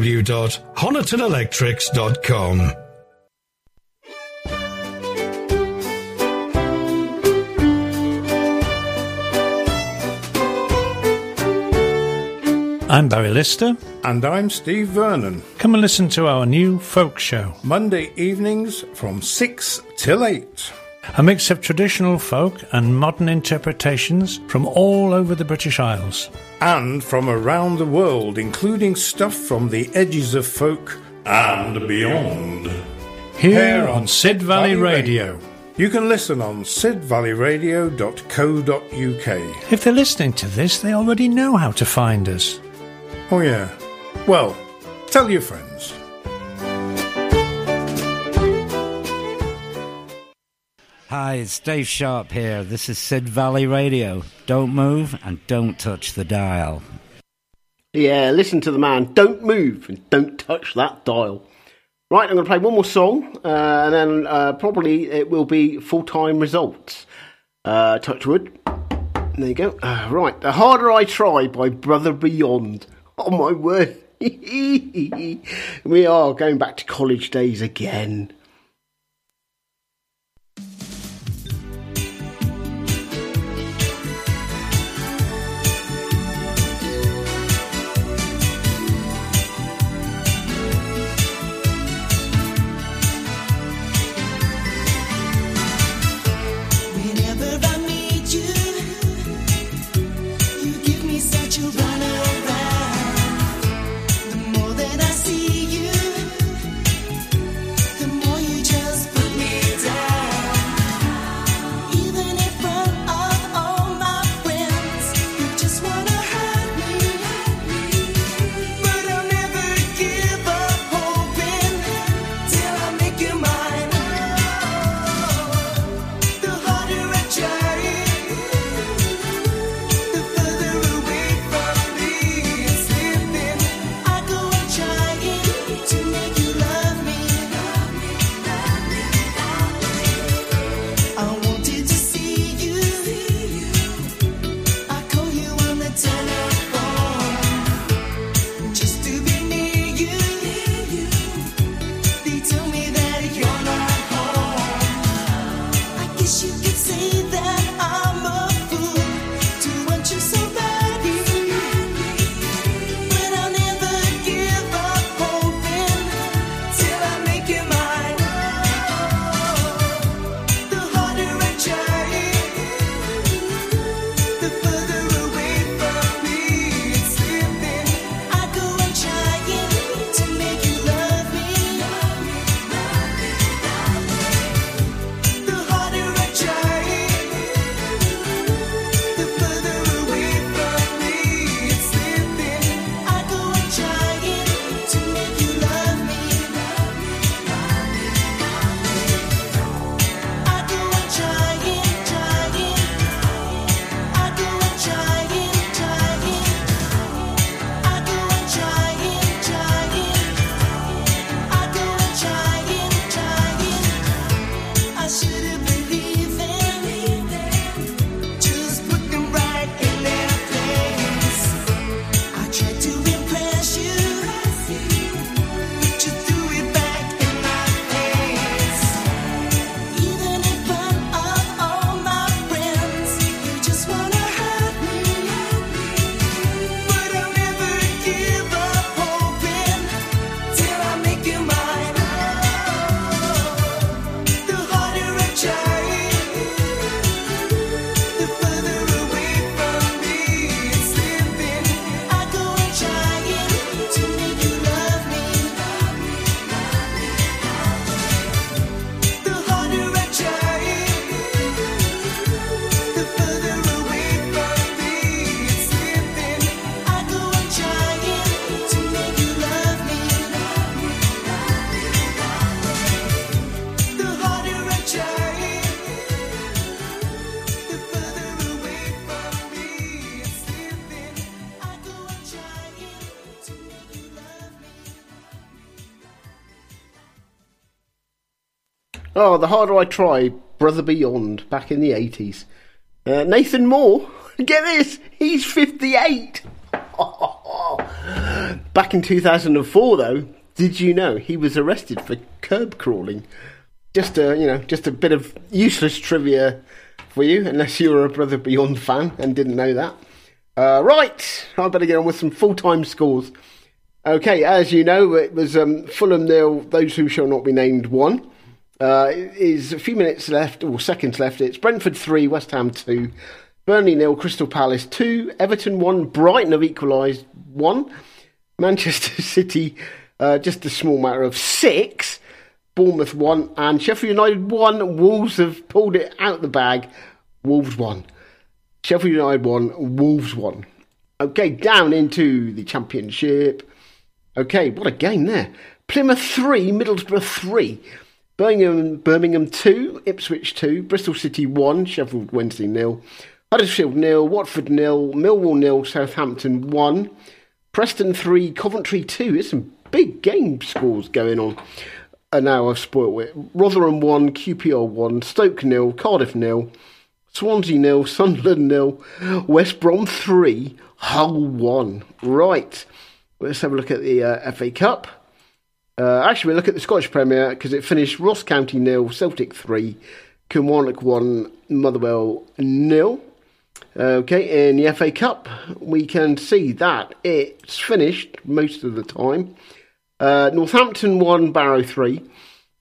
S5: www.honitonelectrics.com.
S26: I'm Barry Lister.
S27: And I'm Steve Vernon.
S26: Come and listen to our new folk show.
S27: Monday evenings from 6 till 8.
S26: A mix of traditional folk and modern interpretations from all over the British Isles.
S27: And from around the world, including stuff from the edges of folk and beyond.
S26: Here on Sid Valley Radio.
S27: You can listen on sidvalleyradio.co.uk.
S26: If they're listening to this, they already know how to find us.
S27: Oh, yeah. Well, tell your friends.
S28: Hi, it's Dave Sharp here. This is Sid Valley Radio. Don't move and don't touch the dial.
S1: Yeah, listen to the man. Don't move and don't touch that dial. Right, I'm going to play one more song, uh, and then uh, probably it will be full time results. Uh, Touchwood. There you go. Uh, right, The Harder I Try by Brother Beyond. Oh my word. [laughs] we are going back to college days again. Oh, the harder I try, Brother Beyond, back in the 80s. Uh, Nathan Moore, [laughs] get this, he's 58. [laughs] Back in 2004, though, did you know he was arrested for curb crawling? Just a, you know, just a bit of useless trivia for you, unless you were a Brother Beyond fan and didn't know that. Uh, right, I better get on with some full-time scores. Okay, as you know, it was um, Fulham nil. Those who shall not be named one. Uh, is a few minutes left or seconds left. It's Brentford three, West Ham two, Burnley nil, Crystal Palace two, Everton one, Brighton have equalised one, Manchester [laughs] City uh, just a small matter of six, Bournemouth one, and Sheffield United one. Wolves have pulled it out the bag. Wolves one, Sheffield United one, Wolves one. Okay, down into the Championship. Okay, what a game there. Plymouth 3, Middlesbrough 3. Birmingham, Birmingham 2, Ipswich 2, Bristol City 1, Sheffield Wednesday nil, Huddersfield nil, Watford nil, Millwall nil, Southampton 1, Preston 3, Coventry 2. There's some big game scores going on. And now I've spoilt it. Rotherham 1, QPR 1, Stoke nil, Cardiff nil, Swansea nil, [laughs] Sunderland nil, West Brom 3, Hull 1. Right. Let's have a look at the uh, FA Cup. Uh, actually, we look at the Scottish Premier because it finished Ross County nil, Celtic three, Kilmarnock one, Motherwell nil. Okay, in the FA Cup, we can see that it's finished most of the time. Uh, Northampton one, Barrow three,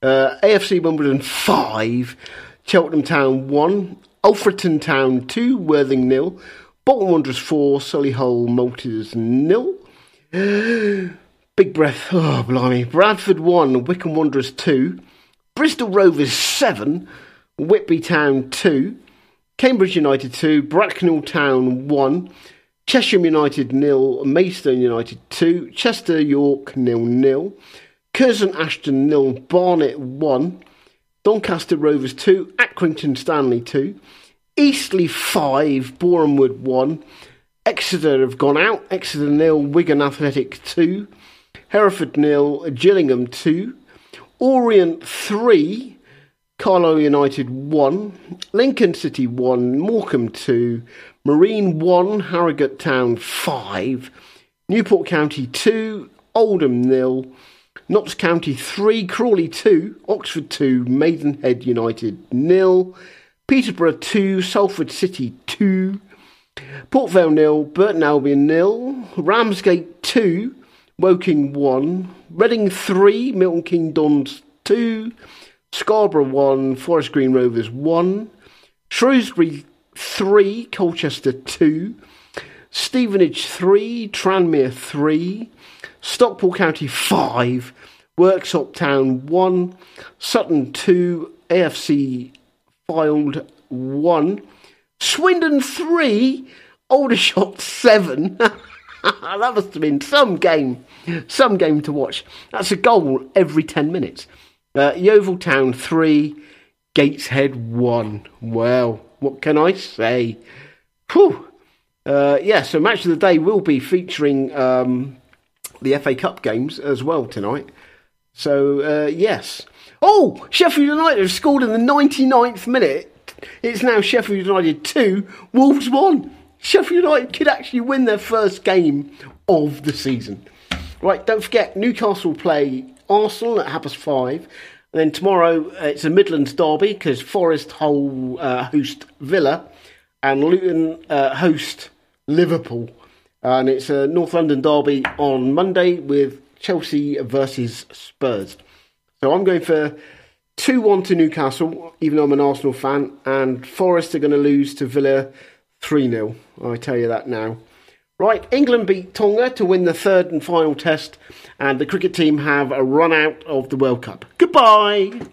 S1: uh, AFC Wimbledon five, Cheltenham Town one, Alfreton Town two, Worthing nil, Bolton Wanderers four, Solihull Moors nil. Big breath. [sighs] Oh, blimey. Bradford 1, Wycombe Wanderers 2, Bristol Rovers 7, Whitby Town 2, Cambridge United 2, Bracknell Town 1, Chesham United nil, Maidstone United 2, Chester York nil nil, Curzon Ashton nil, Barnet 1, Doncaster Rovers 2, Accrington Stanley 2, Eastleigh 5, Borehamwood 1, Exeter have gone out. Exeter nil, Wigan Athletic two, Hereford nil, Gillingham two, Orient three, Carlisle United one, Lincoln City one, Morecambe two, Marine one, Harrogate Town five, Newport County two, Oldham nil, Notts County three, Crawley two, Oxford two, Maidenhead United nil, Peterborough two, Salford City two. Port Vale nil, Burton Albion nil, Ramsgate two, Woking one, Reading three, Milton Keynes Dons two, Scarborough one, Forest Green Rovers one, Shrewsbury three, Colchester two, Stevenage three, Tranmere three, Stockport County five, Worksop Town one, Sutton two, AFC Fylde one. Swindon 3, Aldershot 7. [laughs] [laughs] that must have been some game, some game to watch. That's a goal every 10 minutes. Uh, Yeovil Town 3, Gateshead 1. Well, what can I say? Whew. Uh, yeah, so match of the day will be featuring um, the FA Cup games as well tonight. So, uh, yes. Oh, Sheffield United have scored in the 99th minute it's now Sheffield United 2, Wolves 1. Sheffield United could actually win their first game of the season. Right, don't forget, Newcastle play Arsenal at past five. And then tomorrow uh, it's a Midlands derby because Forest Hull uh, host Villa and Luton uh, host Liverpool. And it's a North London derby on Monday with Chelsea versus Spurs. So I'm going for 2 1 to Newcastle, even though I'm an Arsenal fan, and Forest are going to lose to Villa 3 0. I tell you that now. Right, England beat Tonga to win the third and final test, and the cricket team have a run out of the World Cup. Goodbye!